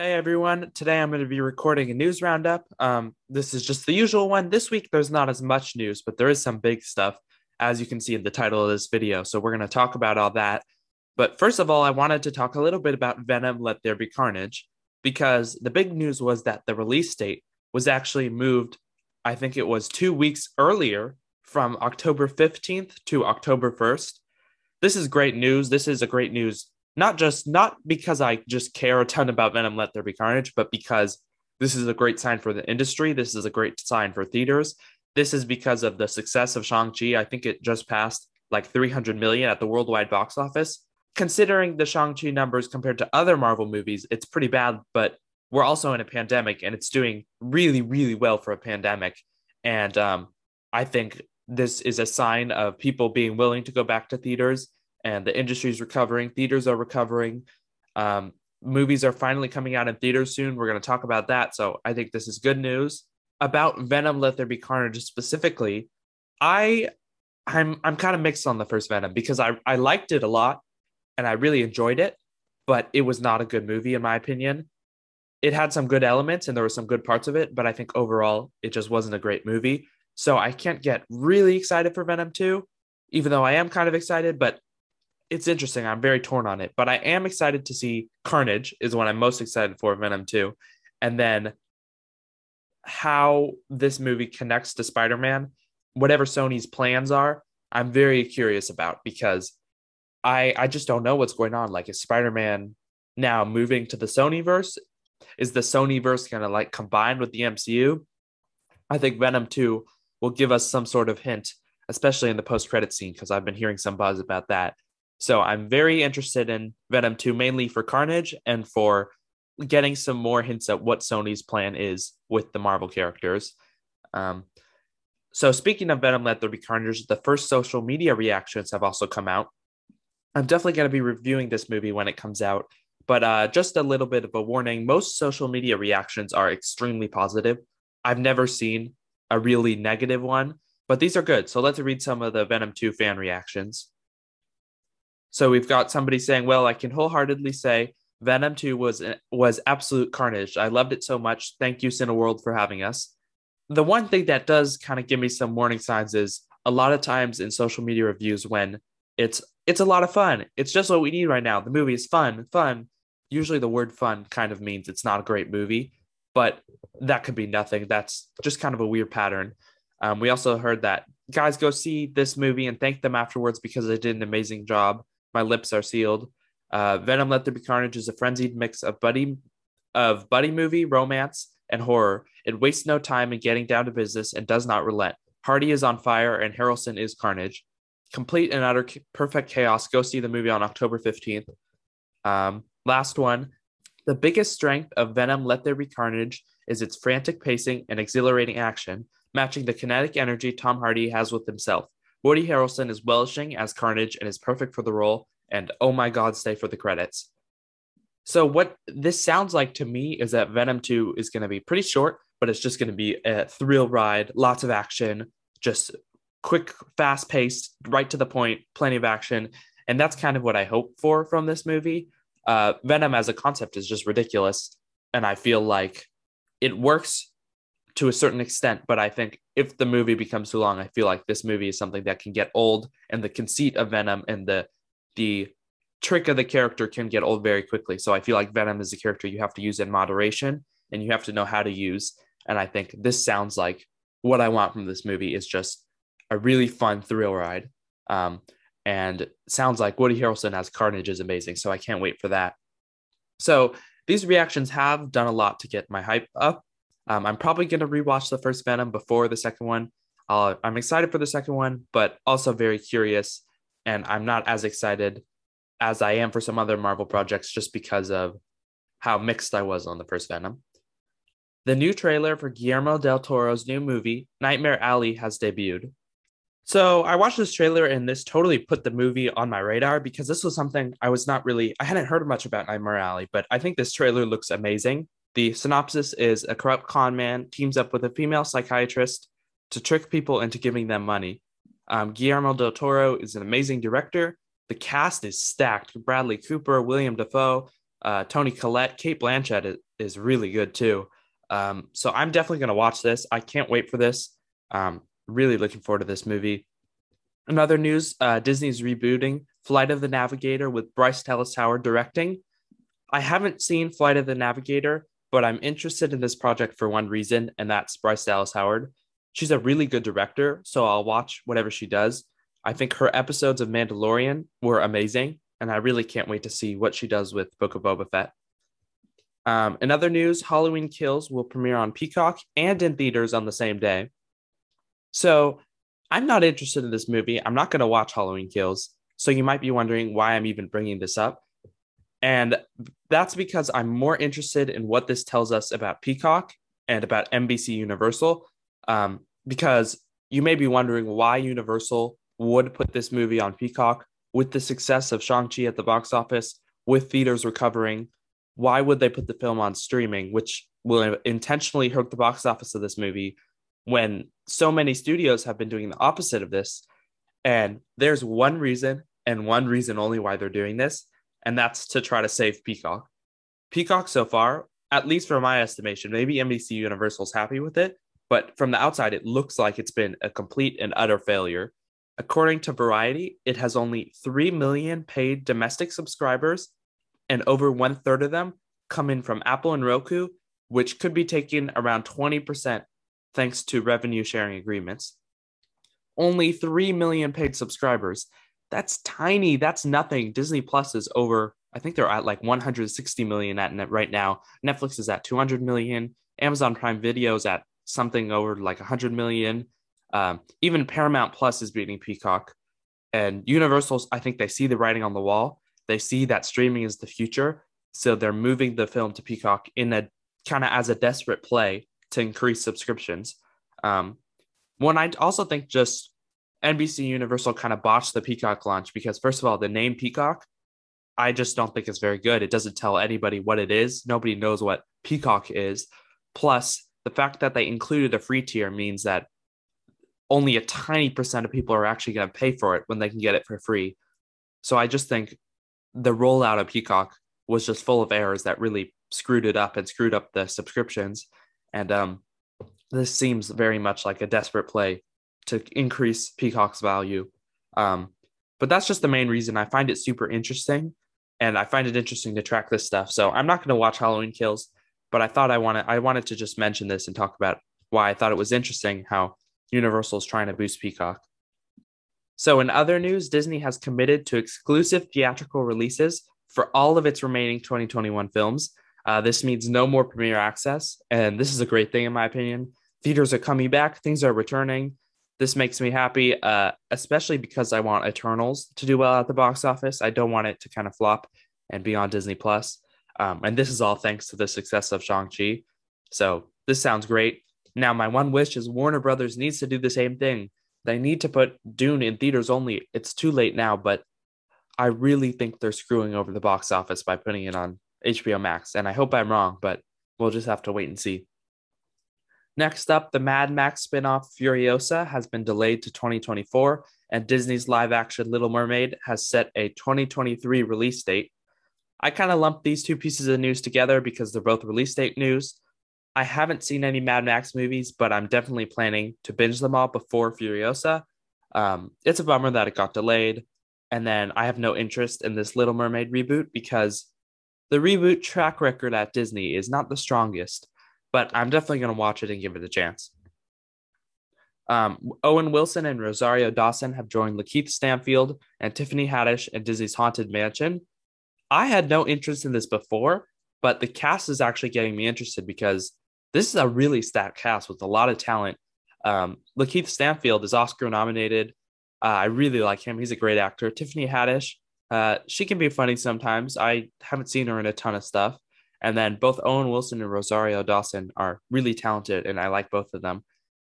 Hey everyone, today I'm going to be recording a news roundup. Um, this is just the usual one. This week there's not as much news, but there is some big stuff, as you can see in the title of this video. So we're going to talk about all that. But first of all, I wanted to talk a little bit about Venom Let There Be Carnage, because the big news was that the release date was actually moved, I think it was two weeks earlier from October 15th to October 1st. This is great news. This is a great news not just not because I just care a ton about Venom Let There Be Carnage, but because this is a great sign for the industry. This is a great sign for theaters. This is because of the success of Shang-Chi. I think it just passed like 300 million at the worldwide box office. Considering the Shang-Chi numbers compared to other Marvel movies, it's pretty bad, but we're also in a pandemic and it's doing really, really well for a pandemic. And um, I think this is a sign of people being willing to go back to theaters and the industry is recovering. Theaters are recovering. Um, movies are finally coming out in theaters soon. We're going to talk about that. So I think this is good news about Venom. Let There Be Carnage specifically. I I'm I'm kind of mixed on the first Venom because I I liked it a lot and I really enjoyed it, but it was not a good movie in my opinion. It had some good elements and there were some good parts of it, but I think overall it just wasn't a great movie. So I can't get really excited for Venom 2, even though I am kind of excited, but it's interesting. I'm very torn on it, but I am excited to see Carnage is what I'm most excited for Venom 2. And then how this movie connects to Spider-Man, whatever Sony's plans are, I'm very curious about because I I just don't know what's going on. Like is Spider-Man now moving to the Sony verse? Is the Sony verse gonna like combine with the MCU? I think Venom 2 will give us some sort of hint, especially in the post-credit scene, because I've been hearing some buzz about that so I'm very interested in Venom 2, mainly for Carnage and for getting some more hints at what Sony's plan is with the Marvel characters. Um, so speaking of Venom Let There Be Carnage, the first social media reactions have also come out. I'm definitely going to be reviewing this movie when it comes out, but uh, just a little bit of a warning: most social media reactions are extremely positive. I've never seen a really negative one, but these are good. So let's read some of the Venom 2 fan reactions. So we've got somebody saying, "Well, I can wholeheartedly say Venom 2 was was absolute carnage. I loved it so much. Thank you Cineworld for having us." The one thing that does kind of give me some warning signs is a lot of times in social media reviews when it's it's a lot of fun. It's just what we need right now. The movie is fun, fun. Usually the word fun kind of means it's not a great movie, but that could be nothing. That's just kind of a weird pattern. Um, we also heard that guys go see this movie and thank them afterwards because they did an amazing job. My lips are sealed. Uh, Venom: Let There Be Carnage is a frenzied mix of buddy of buddy movie, romance, and horror. It wastes no time in getting down to business and does not relent. Hardy is on fire and Harrelson is Carnage. Complete and utter perfect chaos. Go see the movie on October 15th. Um, last one. The biggest strength of Venom Let There Be Carnage is its frantic pacing and exhilarating action, matching the kinetic energy Tom Hardy has with himself. Woody Harrelson is relishing as Carnage and is perfect for the role. And oh my God, stay for the credits. So, what this sounds like to me is that Venom 2 is going to be pretty short, but it's just going to be a thrill ride, lots of action, just quick, fast paced, right to the point, plenty of action. And that's kind of what I hope for from this movie. Uh, Venom as a concept is just ridiculous. And I feel like it works to a certain extent, but I think if the movie becomes too long, I feel like this movie is something that can get old, and the conceit of Venom and the the trick of the character can get old very quickly. So I feel like Venom is a character you have to use in moderation, and you have to know how to use. And I think this sounds like what I want from this movie is just a really fun thrill ride. Um, and sounds like Woody Harrelson as Carnage is amazing. So I can't wait for that. So these reactions have done a lot to get my hype up. Um, I'm probably going to rewatch the first Venom before the second one. Uh, I'm excited for the second one, but also very curious. And I'm not as excited as I am for some other Marvel projects just because of how mixed I was on the first Venom. The new trailer for Guillermo del Toro's new movie, Nightmare Alley, has debuted. So I watched this trailer and this totally put the movie on my radar because this was something I was not really, I hadn't heard much about Nightmare Alley, but I think this trailer looks amazing. The synopsis is a corrupt con man teams up with a female psychiatrist to trick people into giving them money. Um, Guillermo del Toro is an amazing director. The cast is stacked Bradley Cooper, Willem Dafoe, uh, Toni Collette, Cate Blanchett is really good too. Um, so I'm definitely going to watch this. I can't wait for this. Um, really looking forward to this movie. Another news uh, Disney's rebooting Flight of the Navigator with Bryce Dallas Howard directing. I haven't seen Flight of the Navigator, but I'm interested in this project for one reason, and that's Bryce Dallas Howard. She's a really good director, so I'll watch whatever she does. I think her episodes of Mandalorian were amazing, and I really can't wait to see what she does with Book of Boba Fett. Um, in other news, Halloween Kills will premiere on Peacock and in theaters on the same day. So I'm not interested in this movie. I'm not going to watch Halloween Kills. So you might be wondering why I'm even bringing this up. And that's because I'm more interested in what this tells us about Peacock and about NBC Universal. Um, because you may be wondering why Universal would put this movie on Peacock with the success of Shang-Chi at the box office, with theaters recovering. Why would they put the film on streaming, which will intentionally hurt the box office of this movie when so many studios have been doing the opposite of this? And there's one reason and one reason only why they're doing this, and that's to try to save Peacock. Peacock so far, at least from my estimation, maybe NBC Universal's happy with it, but from the outside, it looks like it's been a complete and utter failure. According to Variety, it has only 3 million paid domestic subscribers, and over one third of them come in from Apple and Roku, which could be taking around 20% thanks to revenue sharing agreements. Only 3 million paid subscribers. That's tiny. That's nothing. Disney Plus is over, I think they're at like 160 million at net right now. Netflix is at 200 million. Amazon Prime Video is at something over like 100 million. Um, even Paramount Plus is beating Peacock. And Universal's, I think they see the writing on the wall. They see that streaming is the future. So they're moving the film to Peacock in a kind of as a desperate play to increase subscriptions. Um, one, I also think just NBC Universal kind of botched the Peacock launch because, first of all, the name Peacock, I just don't think it's very good. It doesn't tell anybody what it is. Nobody knows what Peacock is. Plus, the fact that they included a free tier means that only a tiny percent of people are actually going to pay for it when they can get it for free. So I just think the rollout of Peacock was just full of errors that really screwed it up and screwed up the subscriptions. And um, this seems very much like a desperate play to increase Peacock's value. Um, but that's just the main reason I find it super interesting. And I find it interesting to track this stuff. So I'm not going to watch Halloween Kills, but I thought I wanted I wanted to just mention this and talk about why I thought it was interesting how Universal is trying to boost Peacock. So, in other news, Disney has committed to exclusive theatrical releases for all of its remaining 2021 films. Uh, this means no more premiere access, and this is a great thing in my opinion. Theaters are coming back, things are returning. This makes me happy, uh, especially because I want Eternals to do well at the box office. I don't want it to kind of flop and be on Disney Plus. Um, and this is all thanks to the success of Shang-Chi. So this sounds great. Now, my one wish is Warner Brothers needs to do the same thing. They need to put Dune in theaters only. It's too late now, but I really think they're screwing over the box office by putting it on HBO Max. And I hope I'm wrong, but we'll just have to wait and see. Next up, the Mad Max spinoff Furiosa has been delayed to 2024, and Disney's live action Little Mermaid has set a 2023 release date. I kind of lumped these two pieces of news together because they're both release date news. I haven't seen any Mad Max movies, but I'm definitely planning to binge them all before Furiosa. Um, it's a bummer that it got delayed. And then I have no interest in this Little Mermaid reboot because the reboot track record at Disney is not the strongest, but I'm definitely going to watch it and give it a chance. Um, Owen Wilson and Rosario Dawson have joined Lakeith Stanfield and Tiffany Haddish in Disney's Haunted Mansion. I had no interest in this before, but the cast is actually getting me interested because this is a really stacked cast with a lot of talent. Um, Lakeith Stanfield is Oscar nominated. Uh, I really like him. He's a great actor. Tiffany Haddish, uh, she can be funny sometimes. I haven't seen her in a ton of stuff. And then both Owen Wilson and Rosario Dawson are really talented, and I like both of them.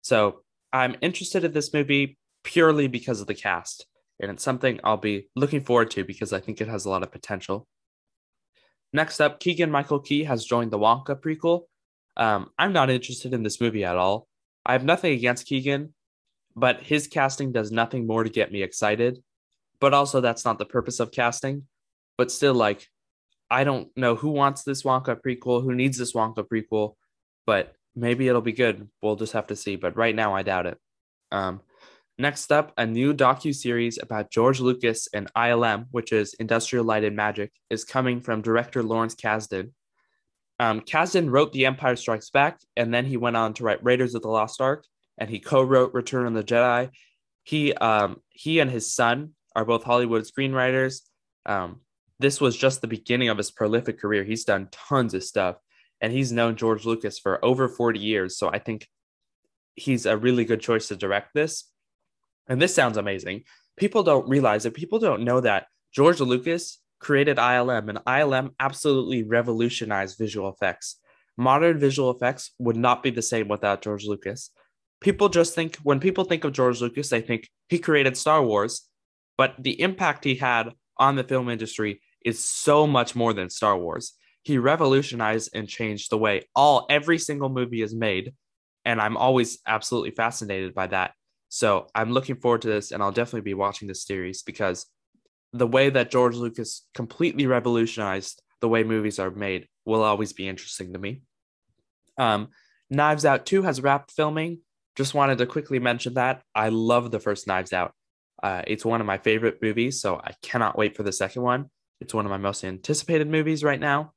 So I'm interested in this movie purely because of the cast. And it's something I'll be looking forward to because I think it has a lot of potential. Next up, Keegan Michael Key has joined the Wonka prequel. Um, I'm not interested in this movie at all. I have nothing against Keegan, but his casting does nothing more to get me excited. But also, that's not the purpose of casting. But still, like, I don't know who wants this Wonka prequel, who needs this Wonka prequel, but maybe it'll be good. We'll just have to see. But right now, I doubt it. Um, next up, a new docu series about George Lucas and ILM, which is Industrial Light and Magic, is coming from director Lawrence Kasdan. Um, Kasdan wrote The Empire Strikes Back, and then he went on to write Raiders of the Lost Ark, and he co-wrote Return of the Jedi. He um, he and his son are both Hollywood screenwriters. Um, this was just the beginning of his prolific career. He's done tons of stuff, and he's known George Lucas for over 40 years. So I think he's a really good choice to direct this. And this sounds amazing. People don't realize it. People don't know that George Lucas created ILM, and ILM absolutely revolutionized visual effects. Modern visual effects would not be the same without George Lucas. People just think, when people think of George Lucas, they think he created Star Wars, but the impact he had on the film industry is so much more than Star Wars. He revolutionized and changed the way all every single movie is made, and I'm always absolutely fascinated by that. So I'm looking forward to this, and I'll definitely be watching this series because the way that George Lucas completely revolutionized the way movies are made will always be interesting to me. Um, Knives Out 2 has wrapped filming. Just wanted to quickly mention that. I love the first Knives Out. Uh, it's one of my favorite movies, so I cannot wait for the second one. It's one of my most anticipated movies right now.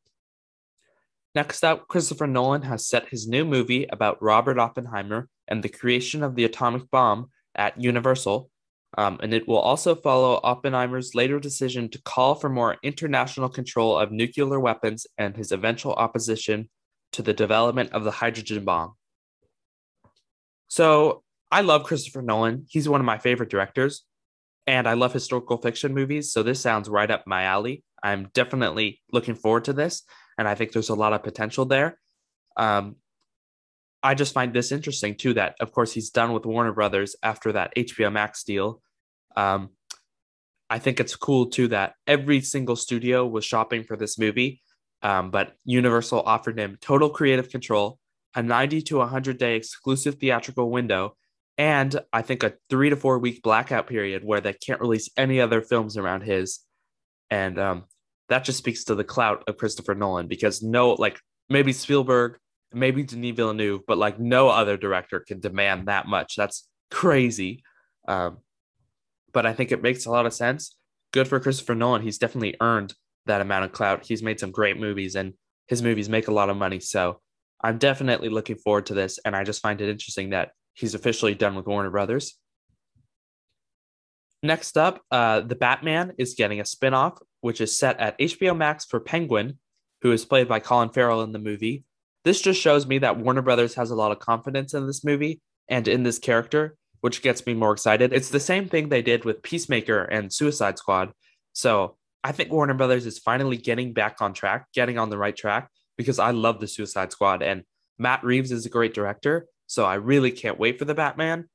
Next up, Christopher Nolan has set his new movie about Robert Oppenheimer and the creation of the atomic bomb at Universal um, and it will also follow Oppenheimer's later decision to call for more international control of nuclear weapons and his eventual opposition to the development of the hydrogen bomb. So I love Christopher Nolan. He's one of my favorite directors, and I love historical fiction movies. So this sounds right up my alley. I'm definitely looking forward to this, and I think there's a lot of potential there. Um, I just find this interesting too. That of course he's done with Warner Brothers after that HBO Max deal. Um, I think it's cool too that every single studio was shopping for this movie, um, but Universal offered him total creative control, a 90 to 100 day exclusive theatrical window, and I think a three to four week blackout period where they can't release any other films around his. And um, that just speaks to the clout of Christopher Nolan because no, like maybe Spielberg maybe Denis Villeneuve, but like no other director can demand that much. That's crazy. Um, but I think it makes a lot of sense. Good for Christopher Nolan. He's definitely earned that amount of clout. He's made some great movies and his movies make a lot of money. So I'm definitely looking forward to this. And I just find it interesting that he's officially done with Warner Brothers. Next up, uh, The Batman is getting a spinoff, which is set at HBO Max for Penguin, who is played by Colin Farrell in the movie. This just shows me that Warner Brothers has a lot of confidence in this movie and in this character, which gets me more excited. It's the same thing they did with Peacemaker and Suicide Squad. So I think Warner Brothers is finally getting back on track, getting on the right track, because I love the Suicide Squad and Matt Reeves is a great director. So I really can't wait for the Batman.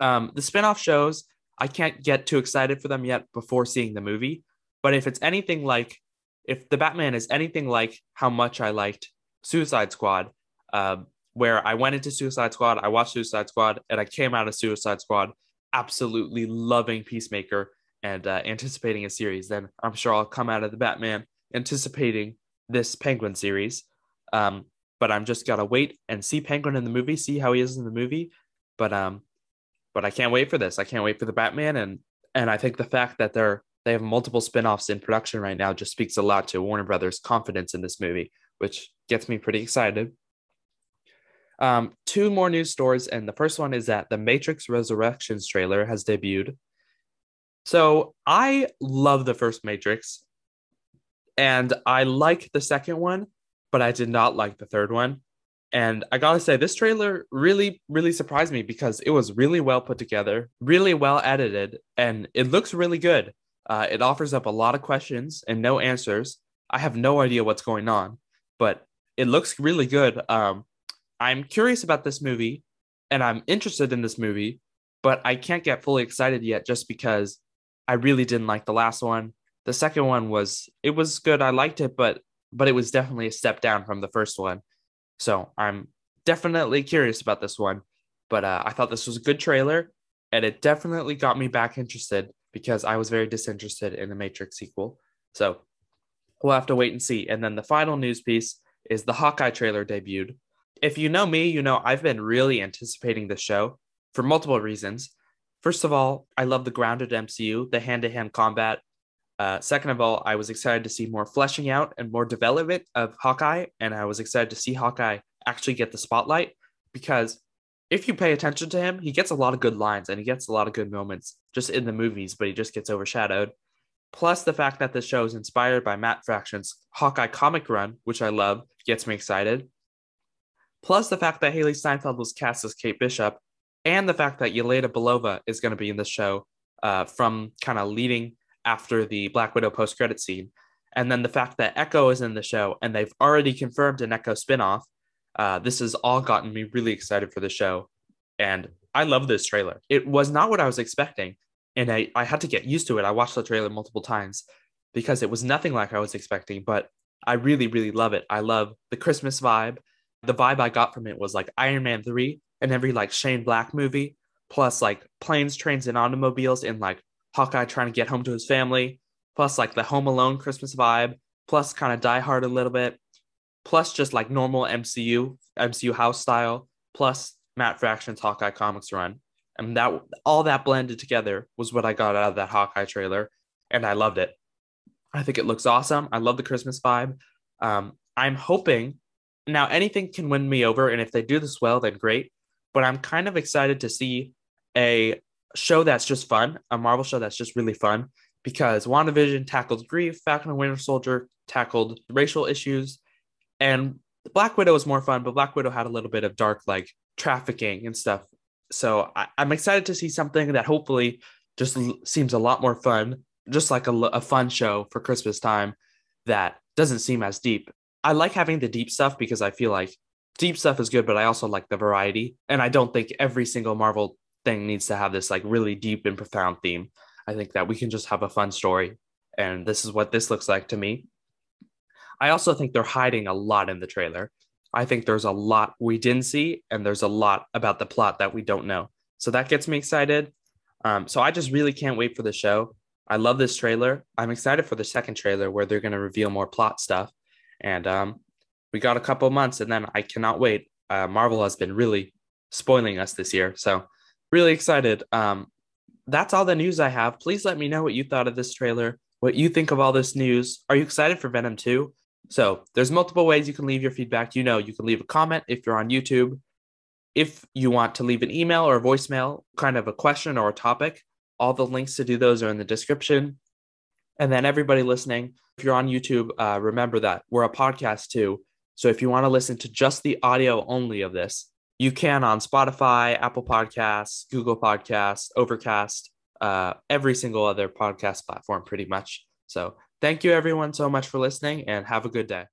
Um, the spinoff shows, I can't get too excited for them yet before seeing the movie. But if it's anything like, if the Batman is anything like how much I liked Suicide Squad, um, where I went into Suicide Squad, I watched Suicide Squad, and I came out of Suicide Squad absolutely loving Peacemaker and uh, anticipating a series. Then I'm sure I'll come out of the Batman anticipating this Penguin series. Um, but I'm just gotta wait and see Penguin in the movie, see how he is in the movie. But um, but I can't wait for this. I can't wait for the Batman, and and I think the fact that they're they have multiple spin-offs in production right now just speaks a lot to Warner Brothers' confidence in this movie which gets me pretty excited. Um, two more news stories, and the first one is that the Matrix Resurrections trailer has debuted. So I love the first Matrix, and I like the second one, but I did not like the third one. And I gotta say, this trailer really, really surprised me because it was really well put together, really well edited, and it looks really good. Uh, it offers up a lot of questions and no answers. I have no idea what's going on but it looks really good. Um, I'm curious about this movie and I'm interested in this movie, but I can't get fully excited yet just because I really didn't like the last one. The second one was it was good. I liked it, but but it was definitely a step down from the first one. So I'm definitely curious about this one. But uh, I thought this was a good trailer, and it definitely got me back interested because I was very disinterested in the Matrix sequel. So we'll have to wait and see. And then the final news piece is the Hawkeye trailer debuted. If you know me, you know I've been really anticipating this show for multiple reasons. First of all, I love the grounded MCU, the hand to hand combat. Uh, second of all, I was excited to see more fleshing out and more development of Hawkeye. And I was excited to see Hawkeye actually get the spotlight because if you pay attention to him, he gets a lot of good lines and he gets a lot of good moments just in the movies, but he just gets overshadowed. Plus, the fact that the show is inspired by Matt Fraction's Hawkeye comic run, which I love, gets me excited. Plus, the fact that Hailee Steinfeld was cast as Kate Bishop, and the fact that Yelena Belova is going to be in the show uh, from kind of leading after the Black Widow post credit scene. And then the fact that Echo is in the show and they've already confirmed an Echo spinoff. Uh, this has all gotten me really excited for the show. And I love this trailer. It was not what I was expecting. And I, I had to get used to it. I watched the trailer multiple times because it was nothing like I was expecting, but I really, really love it. I love the Christmas vibe. The vibe I got from it was like Iron Man 3 and every like Shane Black movie, plus like planes, trains, and automobiles in like Hawkeye trying to get home to his family, plus like the Home Alone Christmas vibe, plus kind of Die Hard a little bit, plus just like normal MCU, MCU house style, plus Matt Fraction's Hawkeye comics run. And that all that blended together was what I got out of that Hawkeye trailer, and I loved it. I think it looks awesome. I love the Christmas vibe. Um, I'm hoping now anything can win me over, and if they do this well, then great. But I'm kind of excited to see a show that's just fun, a Marvel show that's just really fun, because WandaVision tackled grief, Falcon and Winter Soldier tackled racial issues, and Black Widow was more fun, but Black Widow had a little bit of dark like trafficking and stuff. So I, am excited to see something that hopefully just l- seems a lot more fun, just like a, a fun show for Christmas time that doesn't seem as deep. I like having the deep stuff because I feel like deep stuff is good, but I also like the variety. And I don't think every single Marvel thing needs to have this like really deep and profound theme. I think that we can just have a fun story. And this is what this looks like to me. I also think they're hiding a lot in the trailer. I think there's a lot we didn't see, and there's a lot about the plot that we don't know. So that gets me excited. Um, so I just really can't wait for the show. I love this trailer. I'm excited for the second trailer where they're going to reveal more plot stuff. And um, we got a couple months, and then I cannot wait. Uh, Marvel has been really spoiling us this year. So really excited. Um, that's all the news I have. Please let me know what you thought of this trailer, what you think of all this news. Are you excited for Venom 2? So there's multiple ways you can leave your feedback. You know, you can leave a comment if you're on YouTube. If you want to leave an email or a voicemail, kind of a question or a topic, all the links to do those are in the description. And then everybody listening, if you're on YouTube, uh, remember that we're a podcast too. So if you want to listen to just the audio only of this, you can on Spotify, Apple Podcasts, Google Podcasts, Overcast, uh, every single other podcast platform, pretty much. So thank you everyone so much for listening and have a good day.